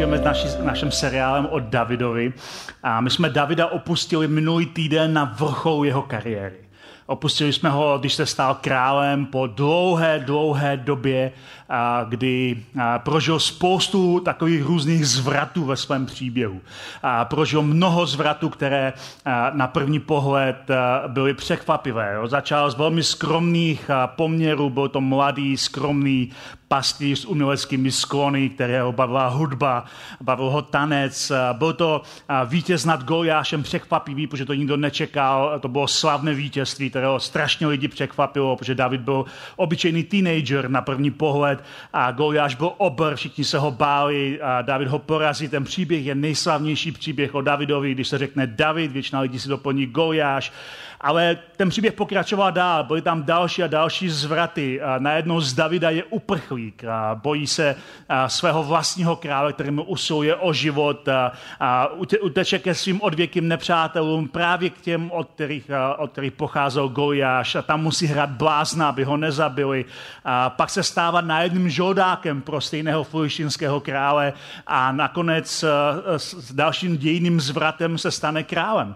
Pokračujeme s naši, naším seriálem o Davidovi. A my jsme Davida opustili minulý týden na vrcholu jeho kariéry. Opustili jsme ho, když se stal králem po dlouhé, dlouhé době, kdy prožil spoustu takových různých zvratů ve svém příběhu. Prožil mnoho zvratů, které na první pohled byly překvapivé. Začal z velmi skromných poměrů, byl to mladý, skromný pastýř s uměleckými sklony, kterého bavila hudba, bavil ho tanec. Byl to vítěz nad Goliášem překvapivý, protože to nikdo nečekal. To bylo slavné vítězství, kterého strašně lidi překvapilo, protože David byl obyčejný teenager na první pohled a Goliáš byl obr, všichni se ho báli a David ho porazí. Ten příběh je nejslavnější příběh o Davidovi, když se řekne David, většina lidí si doplní Goliáš. Ale ten příběh pokračoval dál, byly tam další a další zvraty. A najednou z Davida je uprchlík, a bojí se a svého vlastního krále, který mu usiluje o život a, a uteče ke svým odvěkým nepřátelům, právě k těm, od kterých, od kterých pocházel Goliáš a tam musí hrát blázna, aby ho nezabili. A pak se stává najedným žoldákem pro stejného filištinského krále a nakonec s dalším dějným zvratem se stane králem.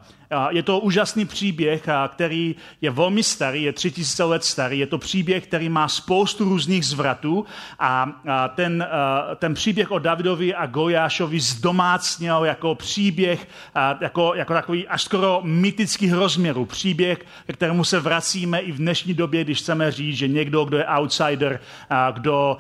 Je to úžasný příběh, který je velmi starý, je tři tisíce let starý. Je to příběh, který má spoustu různých zvratů a ten, ten příběh o Davidovi a Gojášovi zdomácněl jako příběh, jako, jako takový až skoro mytický rozměru. Příběh, ke kterému se vracíme i v dnešní době, když chceme říct, že někdo, kdo je outsider, kdo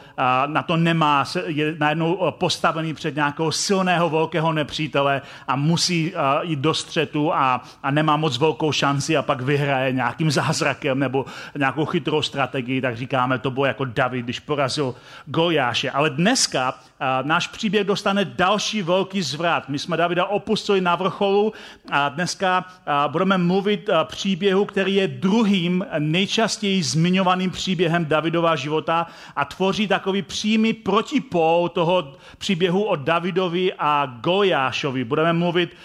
na to nemá, je najednou postavený před nějakého silného, velkého nepřítele a musí jít do střetu a a nemá moc velkou šanci a pak vyhraje nějakým zázrakem nebo nějakou chytrou strategii, tak říkáme, to bylo jako David, když porazil Goliáše. Ale dneska náš příběh dostane další velký zvrat. My jsme Davida opustili na vrcholu a dneska budeme mluvit příběhu, který je druhým nejčastěji zmiňovaným příběhem Davidova života a tvoří takový přímý protipol toho příběhu o Davidovi a Goliášovi. Budeme mluvit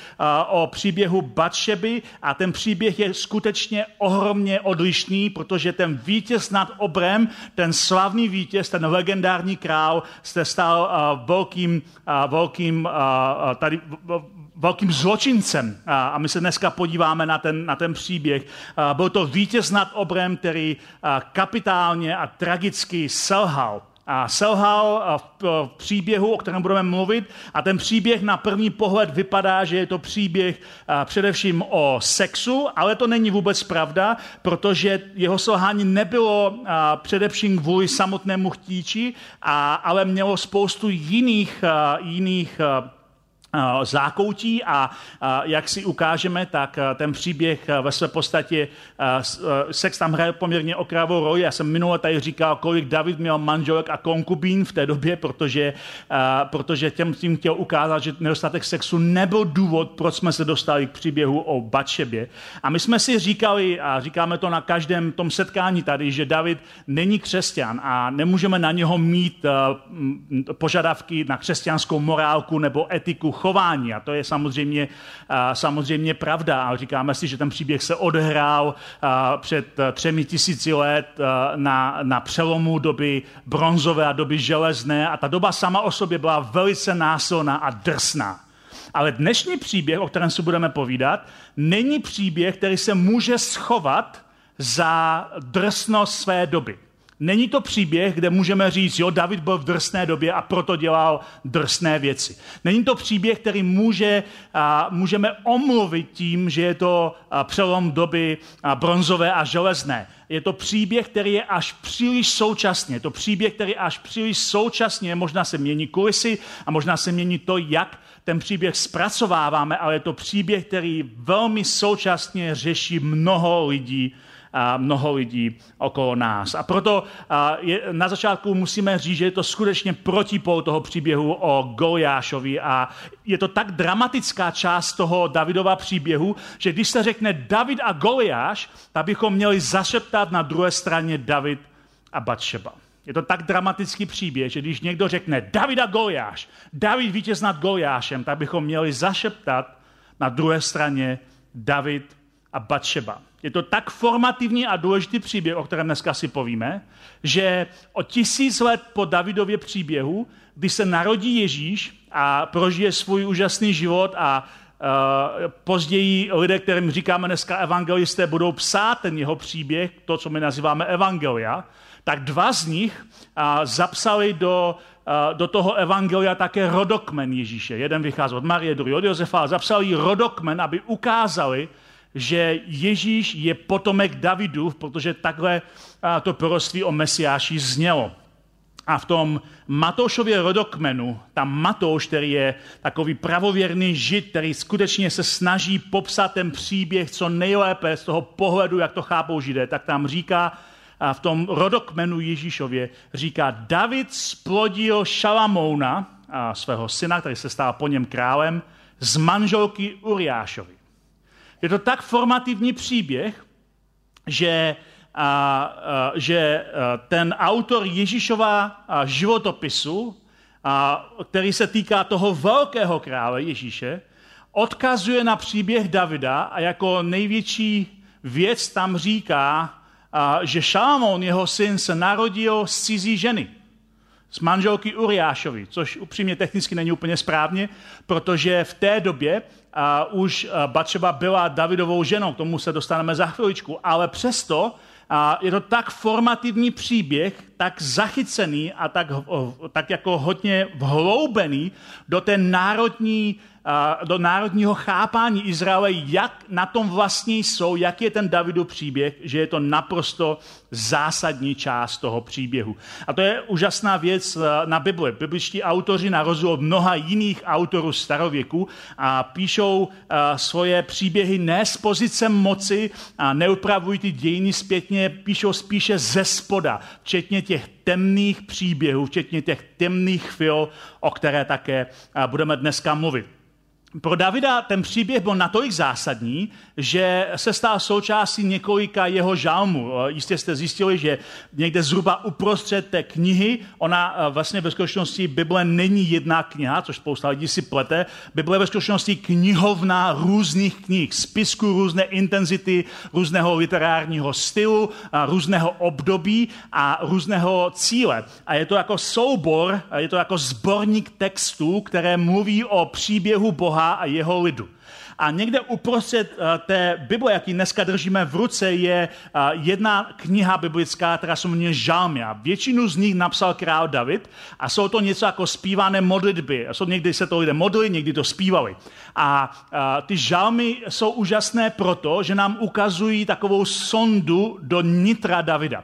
o příběhu Batšeby a ten příběh je skutečně ohromně odlišný, protože ten vítěz nad obrem, ten slavný vítěz, ten legendární král, se stal velkým, velkým, tady, velkým zločincem. A my se dneska podíváme na ten, na ten příběh. Byl to vítěz nad obrem, který kapitálně a tragicky selhal a selhal v příběhu, o kterém budeme mluvit. A ten příběh na první pohled vypadá, že je to příběh především o sexu, ale to není vůbec pravda, protože jeho selhání nebylo především kvůli samotnému chtíči, ale mělo spoustu jiných, jiných zákoutí a jak si ukážeme, tak ten příběh ve své podstatě, sex tam hraje poměrně okrajovou roli. Já jsem minule tady říkal, kolik David měl manželek a konkubín v té době, protože, protože těm tím chtěl ukázat, že nedostatek sexu nebyl důvod, proč jsme se dostali k příběhu o Batšebě. A my jsme si říkali, a říkáme to na každém tom setkání tady, že David není křesťan a nemůžeme na něho mít požadavky na křesťanskou morálku nebo etiku chování. A to je samozřejmě, samozřejmě pravda. Ale říkáme si, že ten příběh se odehrál před třemi tisíci let na, na přelomu doby bronzové a doby železné. A ta doba sama o sobě byla velice násilná a drsná. Ale dnešní příběh, o kterém si budeme povídat, není příběh, který se může schovat za drsnost své doby. Není to příběh, kde můžeme říct, jo, David byl v drsné době a proto dělal drsné věci. Není to příběh, který může, a, můžeme omluvit tím, že je to a, přelom doby a, bronzové a železné. Je to příběh, který je až příliš současně. Je to příběh, který až příliš současně, možná se mění kulisy a možná se mění to, jak ten příběh zpracováváme, ale je to příběh, který velmi současně řeší mnoho lidí mnoho lidí okolo nás. A proto je, na začátku musíme říct, že je to skutečně protipol toho příběhu o Goliášovi a je to tak dramatická část toho Davidova příběhu, že když se řekne David a Goliáš, tak bychom měli zašeptat na druhé straně David a Batšeba. Je to tak dramatický příběh, že když někdo řekne David a Goliáš, David vítěz nad Goliášem, tak bychom měli zašeptat na druhé straně David a Batšeba. Je to tak formativní a důležitý příběh, o kterém dneska si povíme, že o tisíc let po Davidově příběhu, kdy se narodí Ježíš a prožije svůj úžasný život a Uh, později lidé, kterým říkáme dneska evangelisté, budou psát ten jeho příběh, to, co my nazýváme evangelia, tak dva z nich uh, zapsali do, uh, do toho evangelia také rodokmen Ježíše. Jeden vycházel od Marie, druhý od Josefa, ale zapsali rodokmen, aby ukázali, že Ježíš je potomek Davidu, protože takhle to proroctví o Mesiáši znělo. A v tom Matoušově rodokmenu, tam Matouš, který je takový pravověrný žid, který skutečně se snaží popsat ten příběh co nejlépe z toho pohledu, jak to chápou židé, tak tam říká, a v tom rodokmenu Ježíšově říká, David splodil Šalamouna, a svého syna, který se stal po něm králem, z manželky Uriášovi. Je to tak formativní příběh, že, a, a, že ten autor Ježíšova životopisu, a, který se týká toho velkého krále Ježíše, odkazuje na příběh Davida a jako největší věc tam říká, a, že Šalamón, jeho syn, se narodil z cizí ženy z manželky Uriášovi, což upřímně technicky není úplně správně, protože v té době a, už Batšeba byla Davidovou ženou, k tomu se dostaneme za chviličku, ale přesto a je to tak formativní příběh, tak zachycený a tak, tak jako hodně vhloubený do té národní do národního chápání Izraele, jak na tom vlastně jsou, jak je ten Davidův příběh, že je to naprosto zásadní část toho příběhu. A to je úžasná věc eh, na Bibli. Bibličtí autoři na rozdíl od mnoha jiných autorů starověku a píšou eh, svoje příběhy ne z pozice moci a neupravují ty dějiny zpětně, píšou spíše ze spoda, včetně těch temných příběhů, včetně těch temných chvil, o které také eh, budeme dneska mluvit pro Davida ten příběh byl natolik zásadní, že se stal součástí několika jeho žalmů. Jistě jste zjistili, že někde zhruba uprostřed té knihy, ona eh, vlastně ve skutečnosti Bible není jedna kniha, což spousta lidí si plete. Bible je ve skutečnosti knihovna různých knih, spisku různé intenzity, různého literárního stylu, různého období a různého cíle. A je to jako soubor, je to jako sborník textů, které mluví o příběhu Boha Boha a jeho lidu. A někde uprostřed eh, té Bible, jaký dneska držíme v ruce, je eh, jedna kniha biblická, která se jmenuje Žalmy. Většinu z nich napsal král David a jsou to něco jako zpívané modlitby. Jsou někdy se to lidé modlili, někdy to zpívali. A, a ty žalmy jsou úžasné proto, že nám ukazují takovou sondu do nitra Davida.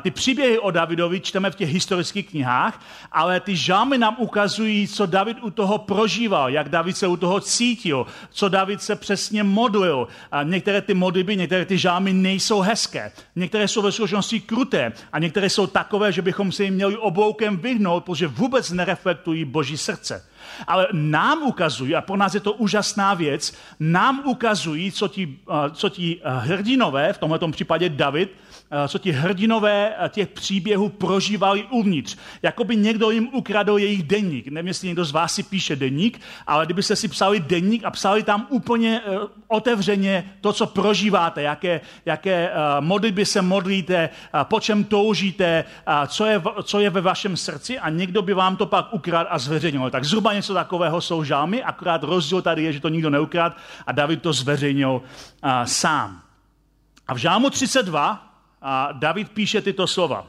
Ty příběhy o Davidovi čteme v těch historických knihách, ale ty žalmy nám ukazují, co David u toho prožíval, jak David se u toho cítil, co David se přesně modlil. A některé ty modlitby, některé ty žalmy nejsou hezké, některé jsou ve skutečnosti kruté a některé jsou takové, že bychom se jim měli obloukem vyhnout, protože vůbec nereflektují Boží srdce. Ale nám ukazují, a pro nás je to úžasná věc, nám ukazují, co ti, eh, co ti eh, hrdinové, v tomto případě David, Eh, co ti hrdinové eh, těch příběhů prožívali uvnitř. Jakoby někdo jim ukradl jejich denník. Nevím, jestli někdo z vás si píše denník, ale kdybyste si psali denník a psali tam úplně otevřeně to, co prožíváte, jaké, jaké modlitby se modlíte, po čem toužíte, co, je, co je ve vašem srdci a někdo by vám to pak ukradl a zveřejnil. Tak zhruba něco takového jsou žámy, akorát rozdíl tady je, že to nikdo neukrad a David to zveřejnil uh, sám. A v žámu 32 a David píše tyto slova.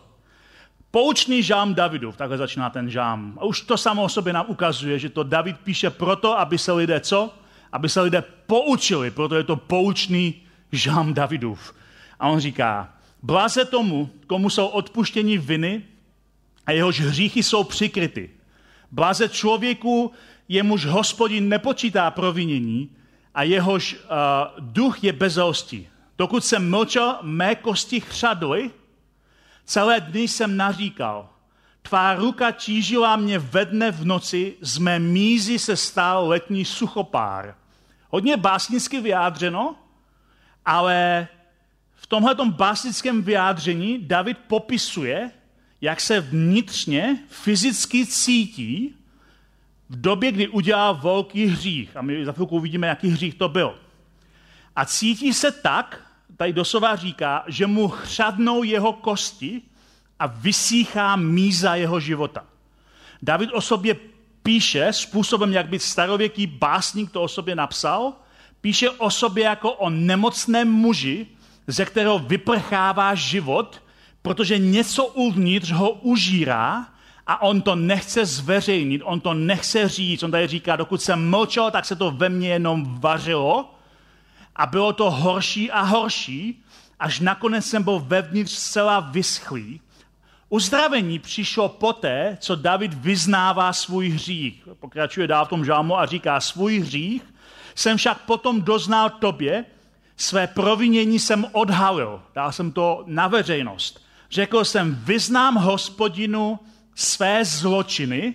Poučný žám Davidův, takhle začíná ten žám. A už to samo o sobě nám ukazuje, že to David píše proto, aby se lidé co? Aby se lidé poučili, proto je to poučný žám Davidův. A on říká, bláze tomu, komu jsou odpuštěni viny a jehož hříchy jsou přikryty. Bláze člověku, jemuž hospodin nepočítá provinění a jehož uh, duch je bez Dokud jsem mlčel, mé kosti chřadly, celé dny jsem naříkal. Tvá ruka tížila mě ve dne v noci, z mé mízy se stal letní suchopár. Hodně básnicky vyjádřeno, ale v tomhle básnickém vyjádření David popisuje, jak se vnitřně fyzicky cítí v době, kdy udělal velký hřích. A my za chvilku uvidíme, jaký hřích to byl. A cítí se tak, tady doslova říká, že mu chřadnou jeho kosti a vysíchá míza jeho života. David o sobě píše způsobem, jak by starověký básník to o sobě napsal, píše o sobě jako o nemocném muži, ze kterého vyprchává život, protože něco uvnitř ho užírá a on to nechce zveřejnit, on to nechce říct. On tady říká, dokud jsem mlčel, tak se to ve mně jenom vařilo a bylo to horší a horší, až nakonec jsem byl vevnitř zcela vyschlý. Uzdravení přišlo poté, co David vyznává svůj hřích. Pokračuje dál v tom žálmu a říká, svůj hřích jsem však potom doznal tobě, své provinění jsem odhalil, dal jsem to na veřejnost. Řekl jsem, vyznám hospodinu své zločiny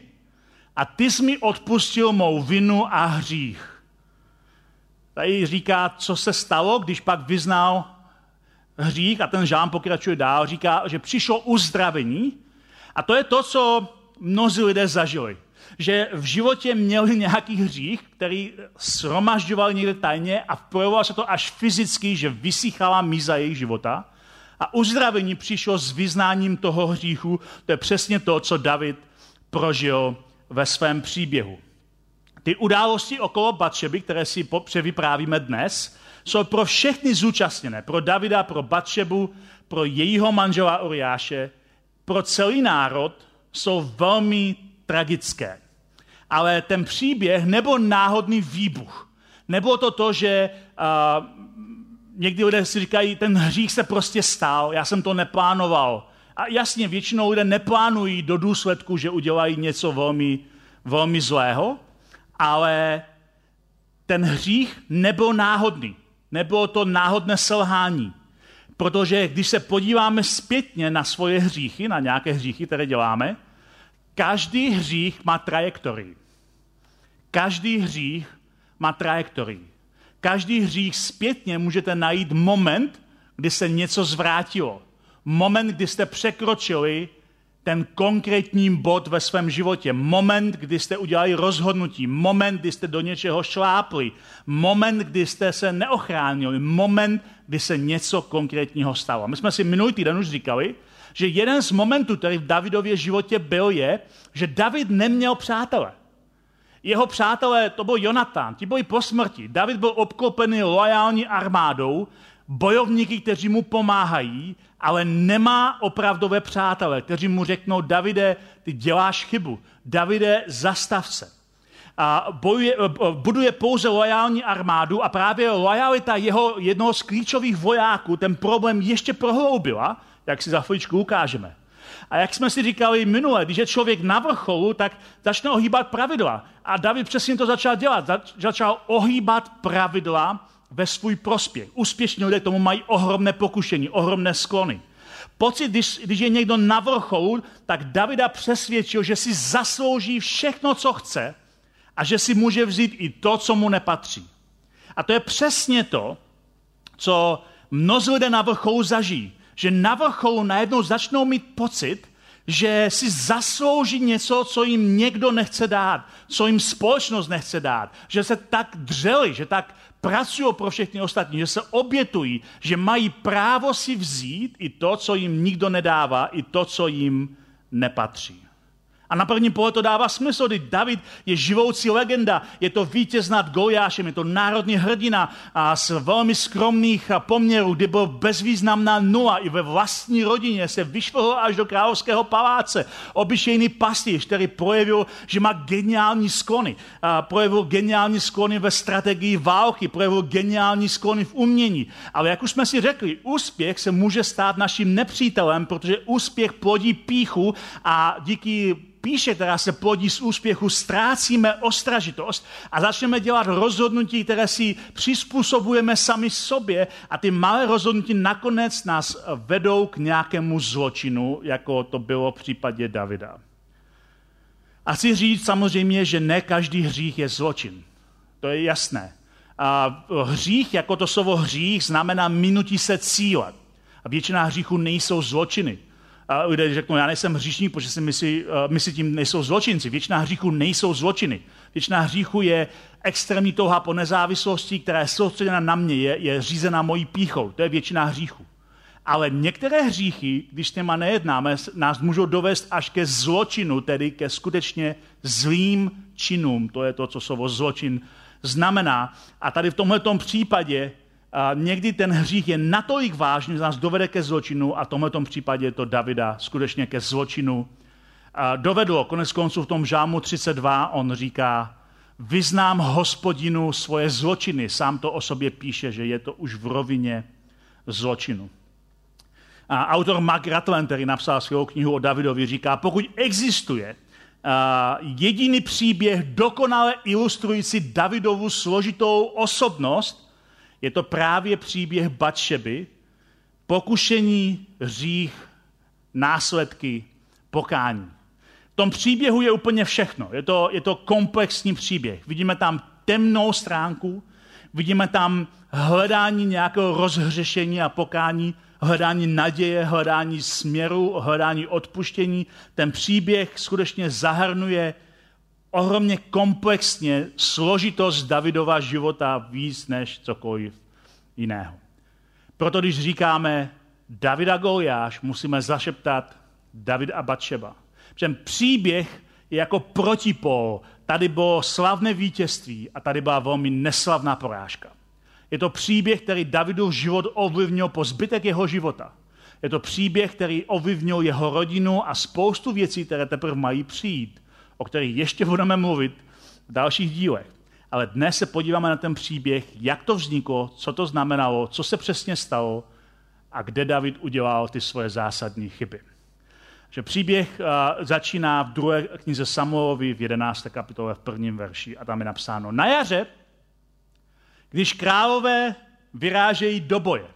a ty jsi mi odpustil mou vinu a hřích. Tady říká, co se stalo, když pak vyznal hřích a ten žám pokračuje dál, říká, že přišlo uzdravení a to je to, co mnozí lidé zažili. Že v životě měli nějaký hřích, který shromažďovali někde tajně a projevovalo se to až fyzicky, že vysychala míza jejich života. A uzdravení přišlo s vyznáním toho hříchu. To je přesně to, co David prožil ve svém příběhu. Ty události okolo Batšeby, které si převyprávíme dnes, jsou pro všechny zúčastněné. Pro Davida, pro Batšebu, pro jejího manžela Uriáše, pro celý národ jsou velmi tragické. Ale ten příběh nebo náhodný výbuch. Nebo to to, že někdy lidé si říkají, ten hřích se prostě stál, já jsem to neplánoval. A jasně, většinou lidé neplánují do důsledku, že udělají něco velmi, velmi zlého, ale ten hřích nebyl náhodný. Nebylo to náhodné selhání. Protože když se podíváme zpětně na svoje hříchy, na nějaké hříchy, které děláme, každý hřích má trajektorii. Každý hřích má trajektorii. Každý hřích zpětně můžete najít moment, kdy se něco zvrátilo. Moment, kdy jste překročili ten konkrétní bod ve svém životě. Moment, kdy jste udělali rozhodnutí. Moment, kdy jste do něčeho šlápli. Moment, kdy jste se neochránili. Moment, kdy se něco konkrétního stalo. My jsme si minulý týden už říkali, že jeden z momentů, který v Davidově životě byl, je, že David neměl přátele. Jeho přátelé, to byl Jonatán, ti byli po smrti. David byl obklopený loajální armádou, bojovníky, kteří mu pomáhají, ale nemá opravdové přátele, kteří mu řeknou, Davide, ty děláš chybu. Davide, zastav se. A bojuje, buduje pouze lojální armádu a právě lojalita jeho jednoho z klíčových vojáků ten problém ještě prohloubila, jak si za chvíličku ukážeme. A jak jsme si říkali minule, když je člověk na vrcholu, tak začne ohýbat pravidla. A David přesně to začal dělat. Zač- začal ohýbat pravidla ve svůj prospěch. Úspěšní lidé k tomu mají ohromné pokušení, ohromné sklony. Pocit, když, když je někdo na vrcholu, tak Davida přesvědčil, že si zaslouží všechno, co chce a že si může vzít i to, co mu nepatří. A to je přesně to, co mnozí lidé na vrcholu zažijí že na vrcholu najednou začnou mít pocit, že si zaslouží něco, co jim někdo nechce dát, co jim společnost nechce dát, že se tak dřeli, že tak pracují pro všechny ostatní, že se obětují, že mají právo si vzít i to, co jim nikdo nedává, i to, co jim nepatří. A na první pohled to dává smysl, kdy David je živoucí legenda, je to vítěz nad Goliášem, je to národní hrdina a z velmi skromných poměrů, kdy byl bezvýznamná nula i ve vlastní rodině, se vyšvihl až do královského paláce. Obyčejný pastýř, který projevil, že má geniální sklony. A projevil geniální sklony ve strategii války, projevil geniální sklony v umění. Ale jak už jsme si řekli, úspěch se může stát naším nepřítelem, protože úspěch plodí píchu a díky píše, která se plodí z úspěchu, ztrácíme ostražitost a začneme dělat rozhodnutí, které si přizpůsobujeme sami sobě a ty malé rozhodnutí nakonec nás vedou k nějakému zločinu, jako to bylo v případě Davida. A chci říct samozřejmě, že ne každý hřích je zločin. To je jasné. A hřích, jako to slovo hřích, znamená minutí se cíle. A většina hříchů nejsou zločiny. A lidé řeknou, já nejsem hříšník, protože si myslí, uh, myslí tím nejsou zločinci. Většina hříchů nejsou zločiny. Většina hříchů je extrémní touha po nezávislosti, která je soustředěna na mě, je, je řízena mojí píchou. To je většina hříchů. Ale některé hříchy, když s těma nejednáme, nás můžou dovést až ke zločinu, tedy ke skutečně zlým činům. To je to, co slovo zločin znamená. A tady v tomto případě a někdy ten hřích je natolik vážný, že nás dovede ke zločinu a v tomto případě to Davida skutečně ke zločinu a dovedlo. Konec konců v tom žámu 32 on říká, vyznám hospodinu svoje zločiny. Sám to o sobě píše, že je to už v rovině zločinu. A autor Mark Ratland, který napsal svou knihu o Davidovi, říká, pokud existuje jediný příběh dokonale ilustrující Davidovu složitou osobnost, je to právě příběh Batšeby, pokušení, hřích, následky, pokání. V tom příběhu je úplně všechno. Je to, je to komplexní příběh. Vidíme tam temnou stránku, vidíme tam hledání nějakého rozhřešení a pokání, hledání naděje, hledání směru, hledání odpuštění. Ten příběh skutečně zahrnuje ohromně komplexně složitost Davidova života víc než cokoliv jiného. Proto když říkáme David a Goliáš, musíme zašeptat David a Batšeba. Protože příběh je jako protipol. Tady bylo slavné vítězství a tady byla velmi neslavná porážka. Je to příběh, který Davidův život ovlivnil po zbytek jeho života. Je to příběh, který ovlivnil jeho rodinu a spoustu věcí, které teprve mají přijít, o kterých ještě budeme mluvit v dalších dílech. Ale dnes se podíváme na ten příběh, jak to vzniklo, co to znamenalo, co se přesně stalo a kde David udělal ty svoje zásadní chyby. Že příběh uh, začíná v druhé knize Samuelovi v 11. kapitole v prvním verši a tam je napsáno Na jaře když králové vyrážejí do boje.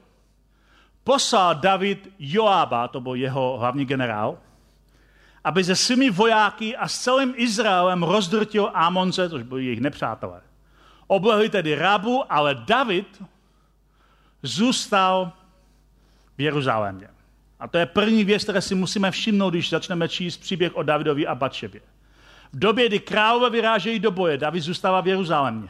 Poslal David Joába, to byl jeho hlavní generál, aby se svými vojáky a s celým Izraelem rozdrtil Amonce, což byli jejich nepřátelé. Oblehli tedy Rabu, ale David zůstal v Jeruzalémě. A to je první věc, které si musíme všimnout, když začneme číst příběh o Davidovi a Batšebě. V době, kdy králové vyrážejí do boje, David zůstává v Jeruzalémě.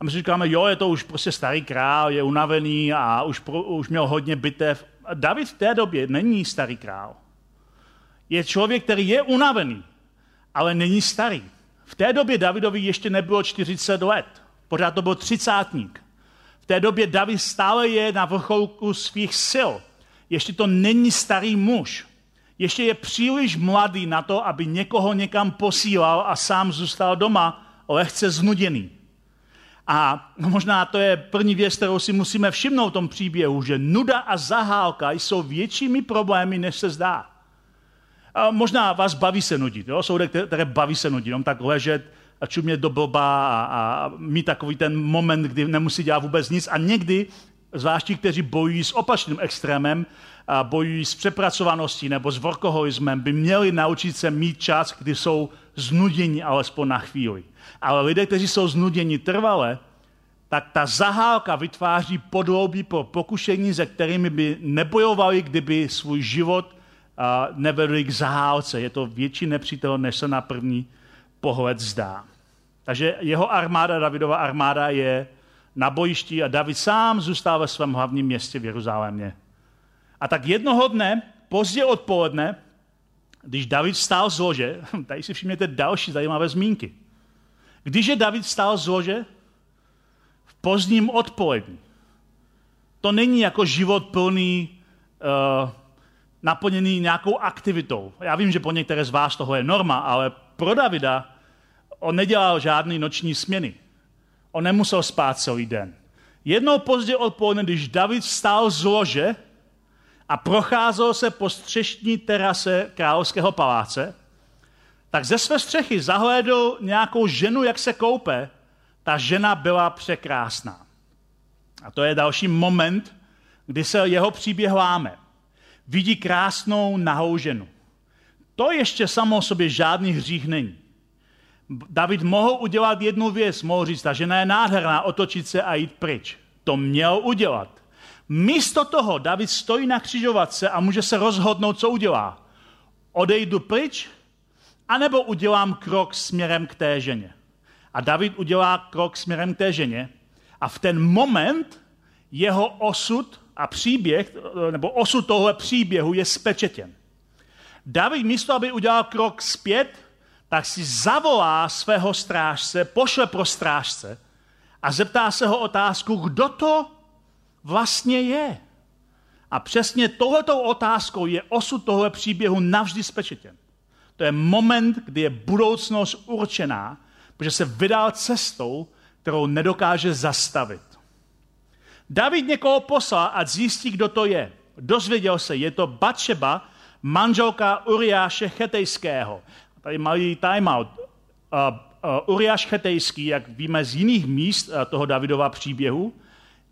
A my si říkáme, jo, je to už prostě starý král, je unavený a už, už měl hodně bitev. David v té době není starý král. Je člověk, který je unavený, ale není starý. V té době Davidovi ještě nebylo 40 let. Pořád to byl třicátník. V té době David stále je na vrcholku svých sil. Ještě to není starý muž. Ještě je příliš mladý na to, aby někoho někam posílal a sám zůstal doma lehce znuděný. A možná to je první věc, kterou si musíme všimnout v tom příběhu, že nuda a zahálka jsou většími problémy, než se zdá. A možná vás baví se nudit. Jo? Jsou lidé, které baví se nudit. Jenom tak ležet a čumět do blba a, a mít takový ten moment, kdy nemusí dělat vůbec nic. A někdy, zvlášť ti, kteří bojují s opačným extrémem, a bojují s přepracovaností nebo s workoholismem, by měli naučit se mít čas, kdy jsou znuděni alespoň na chvíli. Ale lidé, kteří jsou znuděni trvale, tak ta zahálka vytváří podloubí pro pokušení, se kterými by nebojovali, kdyby svůj život nevedli k zahálce. Je to větší nepřítel, než se na první pohled zdá. Takže jeho armáda, Davidova armáda je na bojišti a David sám zůstává ve svém hlavním městě v Jeruzalémě. A tak jednoho dne, pozdě odpoledne, když David stál z lože, tady si všimněte další zajímavé zmínky. Když je David stál z lože? V pozdním odpolední. To není jako život plný, uh, naplněný nějakou aktivitou. Já vím, že po některé z vás toho je norma, ale pro Davida on nedělal žádný noční směny. On nemusel spát celý den. Jednou pozdě odpoledne, když David stál z lože a procházel se po střešní terase královského paláce, tak ze své střechy zahlédl nějakou ženu, jak se koupe. Ta žena byla překrásná. A to je další moment, kdy se jeho příběh láme. Vidí krásnou nahou ženu. To ještě samo o sobě žádný hřích není. David mohl udělat jednu věc, mohl říct, ta žena je nádherná, otočit se a jít pryč. To měl udělat. Místo toho David stojí na křižovatce a může se rozhodnout, co udělá. Odejdu pryč, anebo udělám krok směrem k té ženě. A David udělá krok směrem k té ženě a v ten moment jeho osud a příběh, nebo osud tohle příběhu je spečetěn. David místo, aby udělal krok zpět, tak si zavolá svého strážce, pošle pro strážce a zeptá se ho otázku, kdo to vlastně je. A přesně tohletou otázkou je osud tohle příběhu navždy spečetěn. To je moment, kdy je budoucnost určená, protože se vydal cestou, kterou nedokáže zastavit. David někoho poslal a zjistí, kdo to je. Dozvěděl se, je to Batšeba, manželka Uriáše Chetejského. Tady malý timeout. Uriáš Chetejský, jak víme z jiných míst uh, toho Davidova příběhu,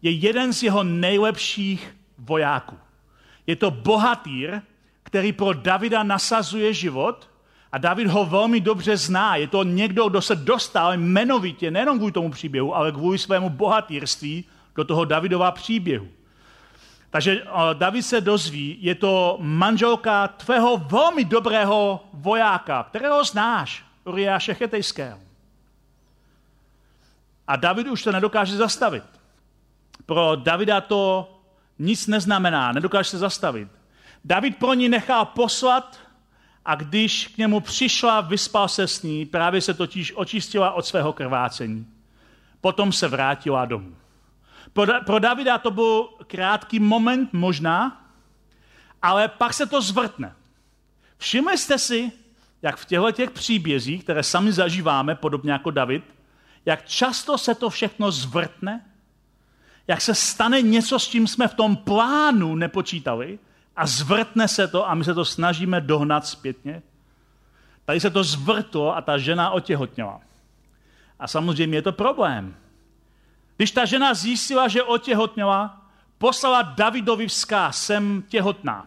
je jeden z jeho nejlepších vojáků. Je to bohatýr, který pro Davida nasazuje život a David ho velmi dobře zná. Je to někdo, kdo se dostal jmenovitě, nejenom kvůli tomu příběhu, ale kvůli svému bohatýrství do toho Davidova příběhu. Takže David se dozví, je to manželka tvého velmi dobrého vojáka, kterého znáš, Uriáše Chetejského. A David už to nedokáže zastavit. Pro Davida to nic neznamená, nedokáže se zastavit. David pro ní nechá poslat a když k němu přišla, vyspal se s ní, právě se totiž očistila od svého krvácení. Potom se vrátila domů. Pro, pro Davida to byl krátký moment možná, ale pak se to zvrtne. Všimli jste si, jak v těchto těch příbězích, které sami zažíváme, podobně jako David, jak často se to všechno zvrtne, jak se stane něco, s čím jsme v tom plánu nepočítali a zvrtne se to a my se to snažíme dohnat zpětně. Tady se to zvrtlo a ta žena otěhotněla. A samozřejmě je to problém. Když ta žena zjistila, že otěhotněla, poslala Davidovi vzkaz, jsem těhotná.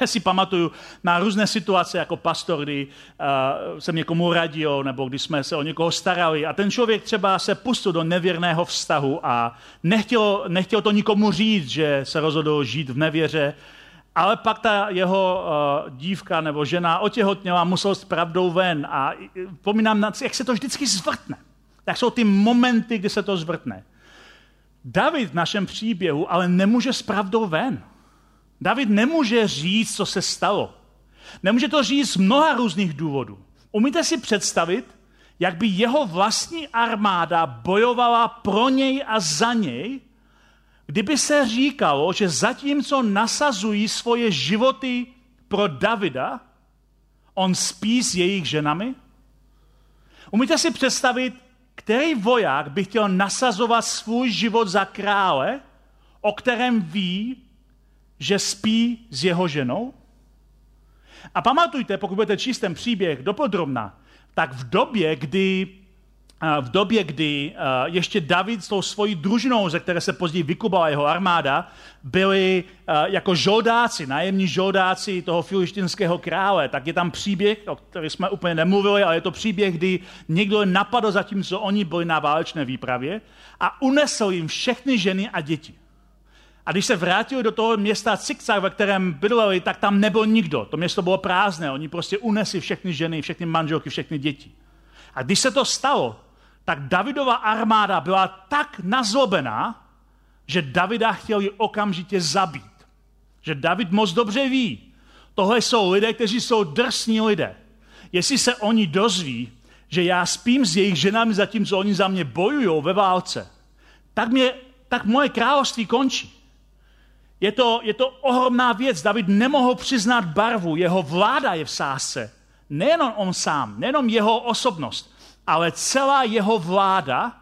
Já si pamatuju na různé situace jako pastor, kdy uh, jsem někomu radil, nebo když jsme se o někoho starali. A ten člověk třeba se pustil do nevěrného vztahu a nechtěl, nechtěl to nikomu říct, že se rozhodl žít v nevěře, ale pak ta jeho uh, dívka nebo žena otěhotněla, musel s pravdou ven. A pomínám, jak se to vždycky zvrtne tak jsou ty momenty, kdy se to zvrtne. David v našem příběhu ale nemůže s pravdou ven. David nemůže říct, co se stalo. Nemůže to říct z mnoha různých důvodů. Umíte si představit, jak by jeho vlastní armáda bojovala pro něj a za něj, kdyby se říkalo, že zatímco nasazují svoje životy pro Davida, on spí s jejich ženami? Umíte si představit, který voják by chtěl nasazovat svůj život za krále, o kterém ví, že spí s jeho ženou? A pamatujte, pokud budete číst ten příběh dopodrobna, tak v době, kdy v době, kdy ještě David s tou svojí družinou, ze které se později vykubala jeho armáda, byli jako žoldáci, nájemní žoldáci toho filištinského krále, tak je tam příběh, o který jsme úplně nemluvili, ale je to příběh, kdy někdo je napadl zatímco oni byli na válečné výpravě a unesl jim všechny ženy a děti. A když se vrátili do toho města Cikcak, ve kterém bydleli, tak tam nebyl nikdo. To město bylo prázdné. Oni prostě unesli všechny ženy, všechny manželky, všechny děti. A když se to stalo, tak Davidova armáda byla tak nazlobená, že Davida chtěli okamžitě zabít. Že David moc dobře ví, tohle jsou lidé, kteří jsou drsní lidé. Jestli se oni dozví, že já spím s jejich ženami, zatímco oni za mě bojují ve válce, tak, mě, tak moje království končí. Je to, je to ohromná věc. David nemohl přiznat barvu, jeho vláda je v sásce. Nejenom on sám, nejenom jeho osobnost, ale celá jeho vláda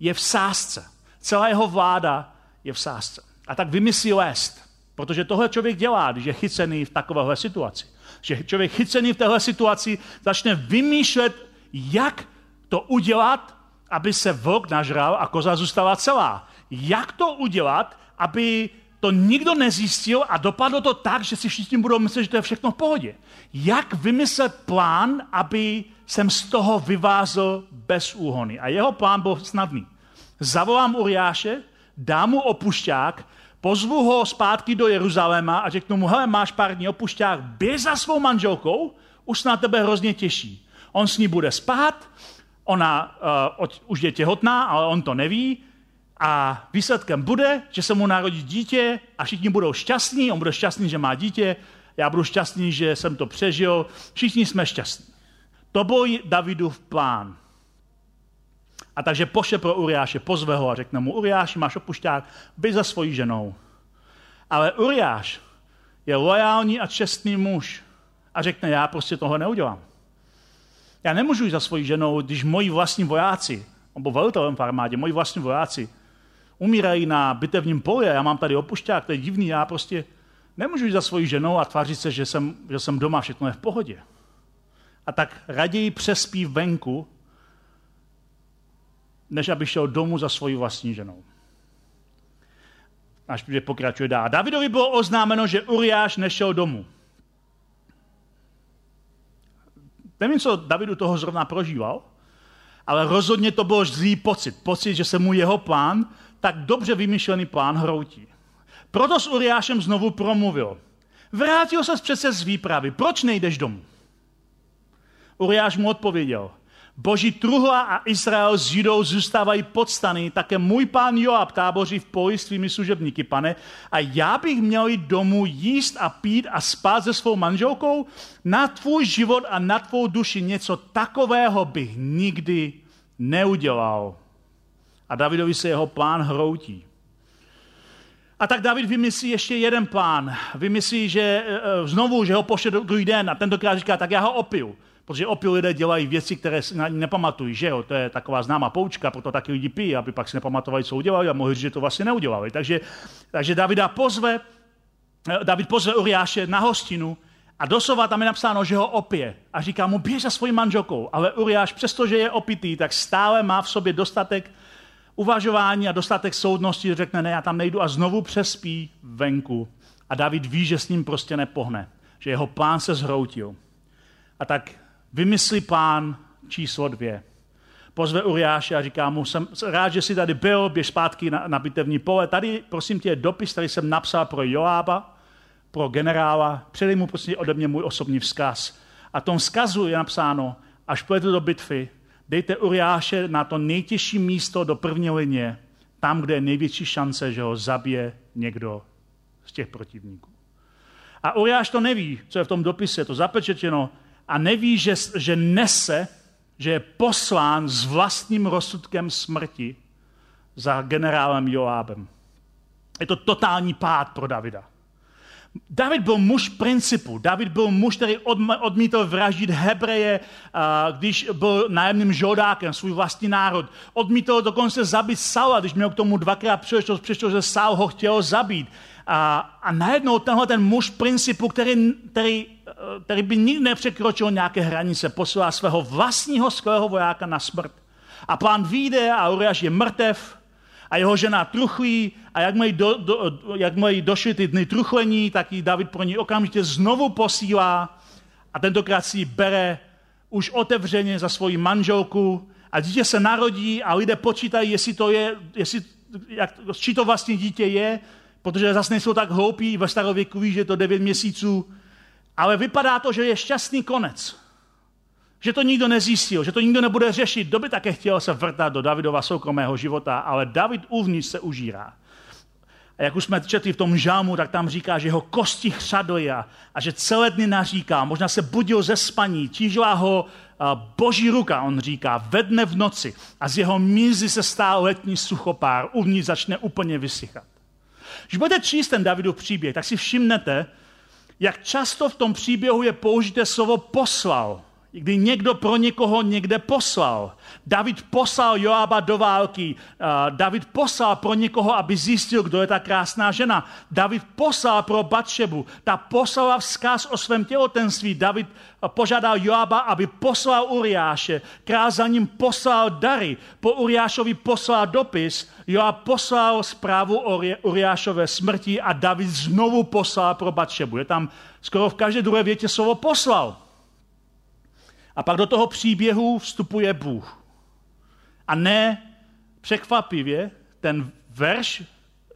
je v sásce. Celá jeho vláda je v sásce. A tak vymyslí lést, protože tohle člověk dělá, když je chycený v takovéhle situaci. Že člověk chycený v téhle situaci začne vymýšlet, jak to udělat, aby se vlk nažral a koza zůstala celá. Jak to udělat, aby to nikdo nezjistil a dopadlo to tak, že si všichni budou myslet, že to je všechno v pohodě. Jak vymyslet plán, aby jsem z toho vyvázl bez úhony. A jeho plán byl snadný. Zavolám Uriáše, dám mu opušťák, pozvu ho zpátky do Jeruzaléma a řeknu mu, hele, máš pár dní opušťák, běž za svou manželkou, už na tebe hrozně těší. On s ní bude spát, ona uh, už je těhotná, ale on to neví, a výsledkem bude, že se mu narodí dítě a všichni budou šťastní, on bude šťastný, že má dítě, já budu šťastný, že jsem to přežil, všichni jsme šťastní. To byl Davidův plán. A takže poše pro Uriáše, pozve ho a řekne mu, Uriáši, máš opušťák, běž za svojí ženou. Ale Uriáš je loajální a čestný muž a řekne, já prostě toho neudělám. Já nemůžu jít za svojí ženou, když moji vlastní vojáci, on byl velitelem v armádě, moji vlastní vojáci umírají na bitevním poli já mám tady opušťák, to je divný, já prostě nemůžu jít za svojí ženou a tvářit se, že jsem, že jsem doma, všechno je v pohodě. A tak raději přespí venku, než aby šel domů za svojí vlastní ženou. Až pokračuje dál. Davidovi bylo oznámeno, že Uriáš nešel domů. Nevím, co Davidu toho zrovna prožíval, ale rozhodně to byl zlý pocit. Pocit, že se mu jeho plán tak dobře vymyšlený plán hroutí. Proto s Uriášem znovu promluvil. Vrátil se přece z výpravy, proč nejdeš domů? Uriáš mu odpověděl, boží truhla a Izrael s Judou zůstávají podstaný, také můj pán Joab táboří v poli svými služebníky, pane, a já bych měl jít domů jíst a pít a spát se svou manželkou? Na tvůj život a na tvou duši něco takového bych nikdy neudělal a Davidovi se jeho plán hroutí. A tak David vymyslí ještě jeden plán. Vymyslí, že e, e, znovu, že ho pošle druhý den a tentokrát říká, tak já ho opiju. Protože opil lidé dělají věci, které si nepamatují, že jo? To je taková známá poučka, proto taky lidi pijí, aby pak si nepamatovali, co udělali a mohli říct, že to vlastně neudělali. Takže, takže Davida pozve, e, David pozve Uriáše na hostinu a doslova tam je napsáno, že ho opije. A říká mu, běž za svojí manželkou. Ale Uriáš, přestože je opitý, tak stále má v sobě dostatek uvažování a dostatek soudnosti řekne, ne, já tam nejdu a znovu přespí venku. A David ví, že s ním prostě nepohne, že jeho plán se zhroutil. A tak vymyslí plán číslo dvě. Pozve Uriáše a říká mu, jsem rád, že jsi tady byl, běž zpátky na, na bitevní pole. Tady, prosím tě, je dopis, který jsem napsal pro Joába, pro generála. Předej mu prostě ode mě můj osobní vzkaz. A tom vzkazu je napsáno, až pojete do bitvy, dejte Uriáše na to nejtěžší místo do první linie, tam, kde je největší šance, že ho zabije někdo z těch protivníků. A Uriáš to neví, co je v tom dopise, to zapečetěno, a neví, že, že nese, že je poslán s vlastním rozsudkem smrti za generálem Joábem. Je to totální pád pro Davida. David byl muž principu. David byl muž, který odmítl vraždit Hebreje, když byl nájemným žoldákem, svůj vlastní národ. Odmítl dokonce zabít Saula, když měl k tomu dvakrát příležitost, přesto, že Saul ho chtěl zabít. A, a najednou tenhle ten muž principu, který, který, který by nikdy nepřekročil nějaké hranice, posílá svého vlastního skvělého vojáka na smrt. A plán vyjde a Uriáš je mrtev a jeho žena truchlí a jak mají, do, do, jak mají došly ty dny truchlení, tak ji David pro ní okamžitě znovu posílá a tentokrát si ji bere už otevřeně za svoji manželku a dítě se narodí a lidé počítají, jestli to je, jestli, jak, či to vlastně dítě je, protože zase nejsou tak hloupí, ve starověku ví, že je to 9 měsíců, ale vypadá to, že je šťastný konec. Že to nikdo nezjistil, že to nikdo nebude řešit. Kdo by také chtěl se vrtat do Davidova soukromého života, ale David uvnitř se užírá. A jak už jsme četli v tom žámu, tak tam říká, že jeho kosti chřadly a, a že celé dny naříká, možná se budil ze spaní, tížila ho boží ruka, on říká, ve dne v noci a z jeho mízy se stál letní suchopár, uvnitř začne úplně vysychat. Když budete číst ten Davidův příběh, tak si všimnete, jak často v tom příběhu je použité slovo poslal kdy někdo pro někoho někde poslal. David poslal Joába do války. David poslal pro někoho, aby zjistil, kdo je ta krásná žena. David poslal pro Batšebu. Ta poslala vzkaz o svém těhotenství. David požádal Joába, aby poslal Uriáše. Král za ním poslal dary. Po Uriášovi poslal dopis. Joáb poslal zprávu o Uriášové smrti a David znovu poslal pro Batšebu. Je tam skoro v každé druhé větě slovo poslal. A pak do toho příběhu vstupuje Bůh. A ne překvapivě, ten verš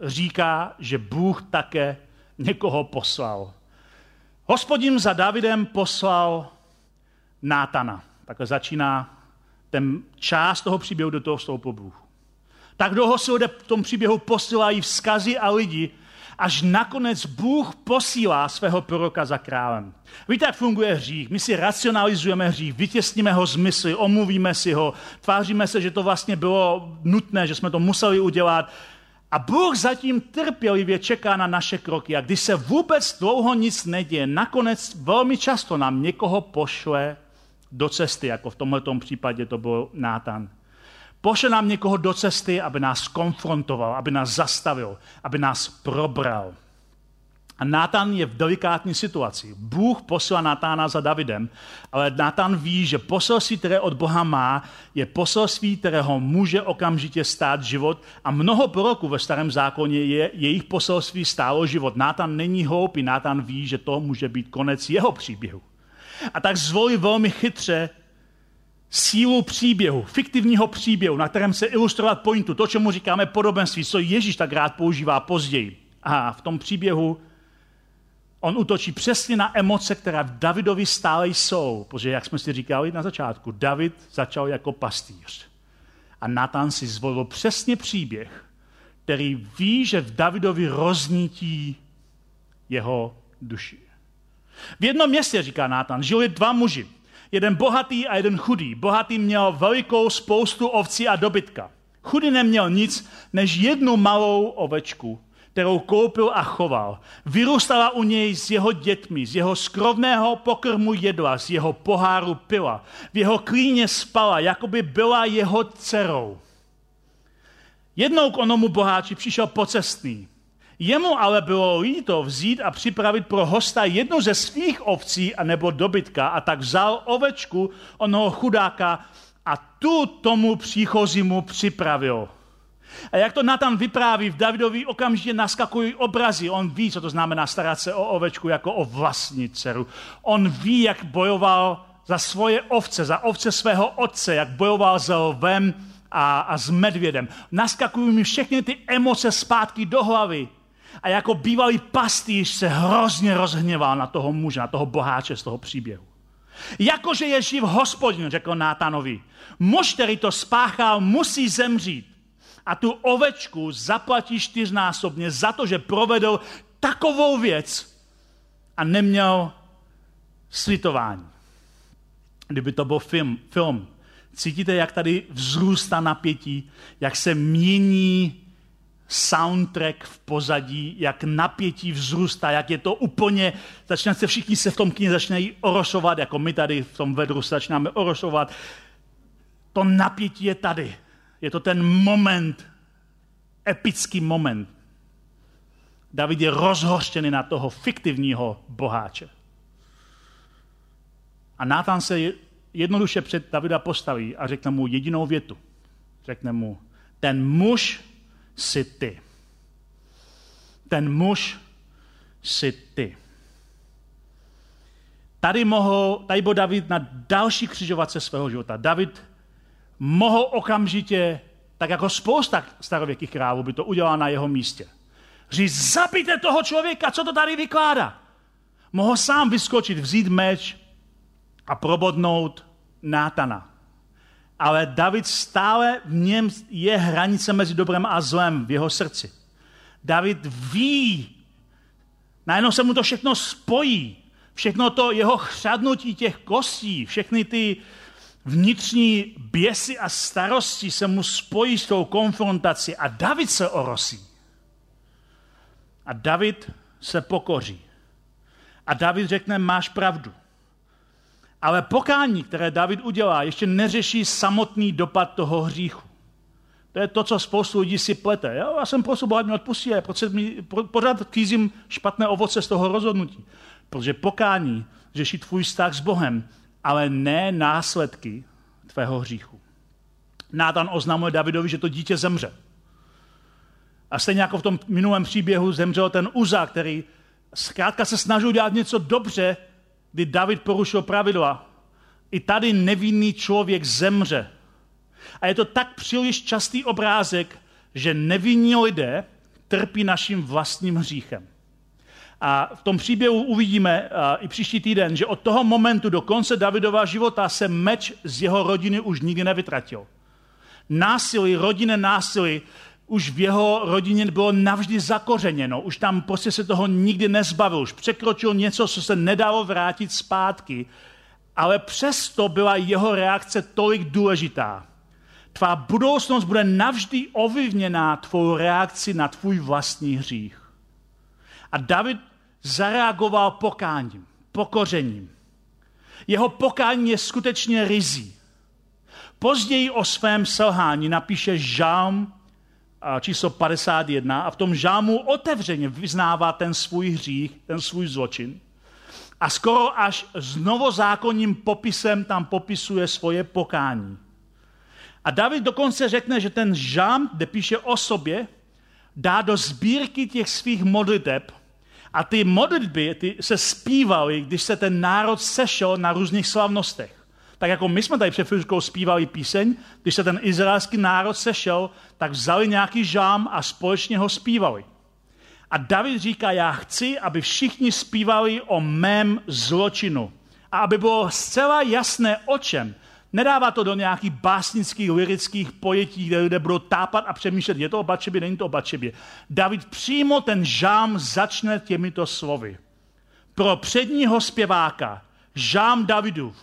říká, že Bůh také někoho poslal. Hospodin za Davidem poslal Nátana. Takhle začíná ten část toho příběhu, do toho vstoupil Bůh. Tak dlouho se v tom příběhu posílají vzkazy a lidi, až nakonec Bůh posílá svého proroka za králem. Víte, jak funguje hřích? My si racionalizujeme hřích, vytěsníme ho z mysli, omluvíme si ho, tváříme se, že to vlastně bylo nutné, že jsme to museli udělat. A Bůh zatím trpělivě čeká na naše kroky. A když se vůbec dlouho nic neděje, nakonec velmi často nám někoho pošle do cesty, jako v tomto případě to byl Nátan. Pošle nám někoho do cesty, aby nás konfrontoval, aby nás zastavil, aby nás probral. A Nátan je v delikátní situaci. Bůh posílá Nátána za Davidem, ale Nátan ví, že poselství, které od Boha má, je poselství, kterého může okamžitě stát život a mnoho proroků ve starém zákoně je, jejich poselství stálo život. Nátan není hloupý, Nátan ví, že to může být konec jeho příběhu. A tak zvolí velmi chytře sílu příběhu, fiktivního příběhu, na kterém se ilustrovat pointu, to, čemu říkáme podobenství, co Ježíš tak rád používá později. A v tom příběhu on utočí přesně na emoce, které v Davidovi stále jsou. Protože, jak jsme si říkali na začátku, David začal jako pastýř. A Natan si zvolil přesně příběh, který ví, že v Davidovi roznítí jeho duši. V jednom městě, říká Nátan, žili dva muži jeden bohatý a jeden chudý. Bohatý měl velikou spoustu ovcí a dobytka. Chudý neměl nic než jednu malou ovečku, kterou koupil a choval. Vyrůstala u něj s jeho dětmi, z jeho skrovného pokrmu jedla, z jeho poháru pila. V jeho klíně spala, jako by byla jeho dcerou. Jednou k onomu boháči přišel pocestný Jemu ale bylo líto vzít a připravit pro hosta jednu ze svých ovcí a nebo dobytka a tak vzal ovečku onoho chudáka a tu tomu příchozímu připravil. A jak to Natan vypráví, v Davidovi okamžitě naskakují obrazy. On ví, co to znamená starat se o ovečku jako o vlastní dceru. On ví, jak bojoval za svoje ovce, za ovce svého otce, jak bojoval s lvem a, a s medvědem. Naskakují mi všechny ty emoce zpátky do hlavy a jako bývalý pastýř se hrozně rozhněval na toho muže, na toho boháče z toho příběhu. Jakože je živ hospodin, řekl Nátanovi. Muž, který to spáchal, musí zemřít. A tu ovečku zaplatí čtyřnásobně za to, že provedl takovou věc a neměl slitování. Kdyby to byl film, film cítíte, jak tady vzrůstá napětí, jak se mění soundtrack v pozadí, jak napětí vzrůstá, jak je to úplně, začíná se všichni se v tom knihe začínají orošovat, jako my tady v tom vedru se začínáme orošovat. To napětí je tady. Je to ten moment, epický moment. David je rozhořčený na toho fiktivního boháče. A Nátan se jednoduše před Davida postaví a řekne mu jedinou větu. Řekne mu, ten muž si ty. Ten muž si ty. Tady, mohl, tady byl David na další křižovatce svého života. David mohl okamžitě, tak jako spousta starověkých králů by to udělal na jeho místě. Říct, zabijte toho člověka, co to tady vykládá. Mohl sám vyskočit, vzít meč a probodnout Nátana ale David stále v něm je hranice mezi dobrem a zlem v jeho srdci. David ví, najednou se mu to všechno spojí, všechno to jeho chřadnutí těch kostí, všechny ty vnitřní běsy a starosti se mu spojí s tou konfrontací a David se orosí. A David se pokoří. A David řekne, máš pravdu. Ale pokání, které David udělá, ještě neřeší samotný dopad toho hříchu. To je to, co spoustu lidí si plete. Jo, já jsem prostě Boha mě odpustí, mi, pořád kýzím špatné ovoce z toho rozhodnutí. Protože pokání řeší tvůj vztah s Bohem, ale ne následky tvého hříchu. Nátan oznamuje Davidovi, že to dítě zemře. A stejně jako v tom minulém příběhu zemřel ten Uza, který zkrátka se snažil dělat něco dobře, kdy David porušil pravidla. I tady nevinný člověk zemře. A je to tak příliš častý obrázek, že nevinní lidé trpí naším vlastním hříchem. A v tom příběhu uvidíme i příští týden, že od toho momentu do konce Davidova života se meč z jeho rodiny už nikdy nevytratil. Násilí, rodinné násilí už v jeho rodině bylo navždy zakořeněno. Už tam prostě se toho nikdy nezbavil. Už překročil něco, co se nedalo vrátit zpátky. Ale přesto byla jeho reakce tolik důležitá. Tvá budoucnost bude navždy ovlivněná tvou reakci na tvůj vlastní hřích. A David zareagoval pokáním, pokořením. Jeho pokání je skutečně rizí. Později o svém selhání napíše žálm číslo 51 a v tom žámu otevřeně vyznává ten svůj hřích, ten svůj zločin. A skoro až s novozákonním popisem tam popisuje svoje pokání. A David dokonce řekne, že ten žám, kde píše o sobě, dá do sbírky těch svých modliteb. A ty modlitby ty se zpívaly, když se ten národ sešel na různých slavnostech. Tak jako my jsme tady před chvíličkou zpívali píseň, když se ten izraelský národ sešel, tak vzali nějaký žám a společně ho zpívali. A David říká, já chci, aby všichni zpívali o mém zločinu. A aby bylo zcela jasné, o čem. Nedává to do nějakých básnických, lirických pojetí, kde lidé budou tápat a přemýšlet, je to o Bačebě, není to o Bačebě. David přímo ten žám začne těmito slovy. Pro předního zpěváka, žám Davidův,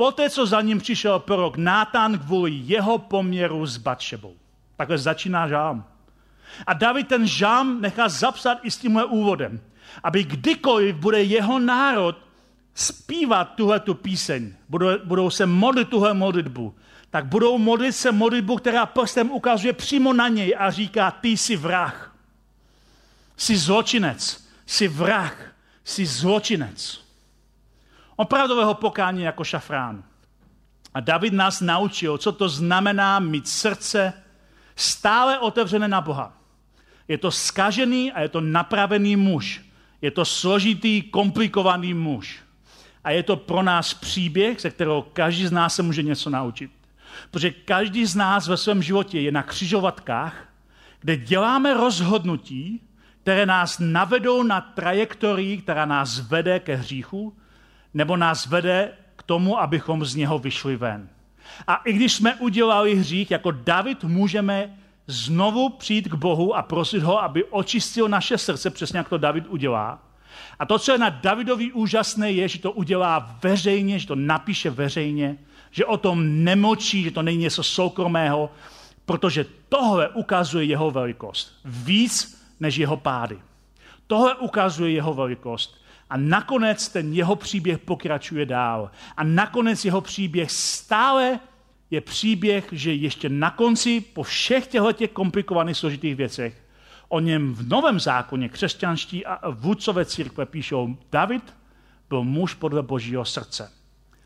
Poté, co za ním přišel prorok Nátan kvůli jeho poměru s Batšebou. Takhle začíná žám. A David ten žám nechá zapsat i s tímhle úvodem, aby kdykoliv bude jeho národ zpívat tuhle tu píseň, budou, budou se modlit tuhle modlitbu, tak budou modlit se modlitbu, která prstem ukazuje přímo na něj a říká, ty jsi vrah, jsi zločinec, jsi vrah, jsi zločinec. Opravdového pokání jako šafrán. A David nás naučil, co to znamená mít srdce stále otevřené na Boha. Je to skažený a je to napravený muž. Je to složitý, komplikovaný muž. A je to pro nás příběh, ze kterého každý z nás se může něco naučit. Protože každý z nás ve svém životě je na křižovatkách, kde děláme rozhodnutí, které nás navedou na trajektorii, která nás vede ke hříchu, nebo nás vede k tomu, abychom z něho vyšli ven. A i když jsme udělali hřích, jako David můžeme znovu přijít k Bohu a prosit ho, aby očistil naše srdce, přesně jak to David udělá. A to, co je na Davidovi úžasné, je, že to udělá veřejně, že to napíše veřejně, že o tom nemočí, že to není něco soukromého, protože tohle ukazuje jeho velikost. Víc než jeho pády. Tohle ukazuje jeho velikost. A nakonec ten jeho příběh pokračuje dál. A nakonec jeho příběh stále je příběh, že ještě na konci, po všech těchto těch komplikovaných, složitých věcech, o něm v Novém zákoně křesťanští a vůdcové církve píšou, David byl muž podle božího srdce.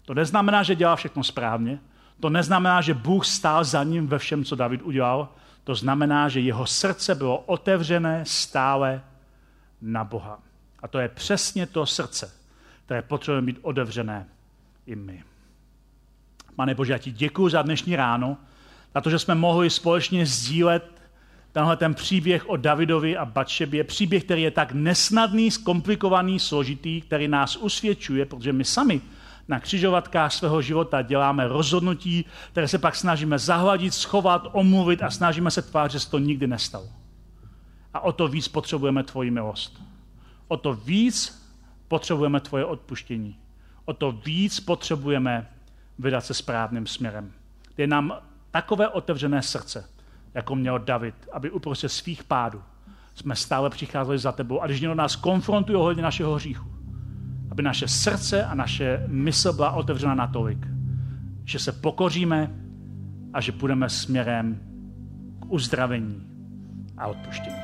To neznamená, že dělal všechno správně, to neznamená, že Bůh stál za ním ve všem, co David udělal, to znamená, že jeho srdce bylo otevřené stále na Boha. A to je přesně to srdce, které potřebujeme být otevřené i my. Pane Bože, já ti děkuji za dnešní ráno, za to, že jsme mohli společně sdílet tenhle ten příběh o Davidovi a Batšebě, příběh, který je tak nesnadný, zkomplikovaný, složitý, který nás usvědčuje, protože my sami na křižovatkách svého života děláme rozhodnutí, které se pak snažíme zahladit, schovat, omluvit a snažíme se tvářit, že se to nikdy nestalo. A o to víc potřebujeme tvoji milost o to víc potřebujeme tvoje odpuštění. O to víc potřebujeme vydat se správným směrem. Je nám takové otevřené srdce, jako měl David, aby uprostřed svých pádů jsme stále přicházeli za tebou. A když někdo nás konfrontuje ohledně našeho hříchu, aby naše srdce a naše mysl byla otevřena natolik, že se pokoříme a že půjdeme směrem k uzdravení a odpuštění.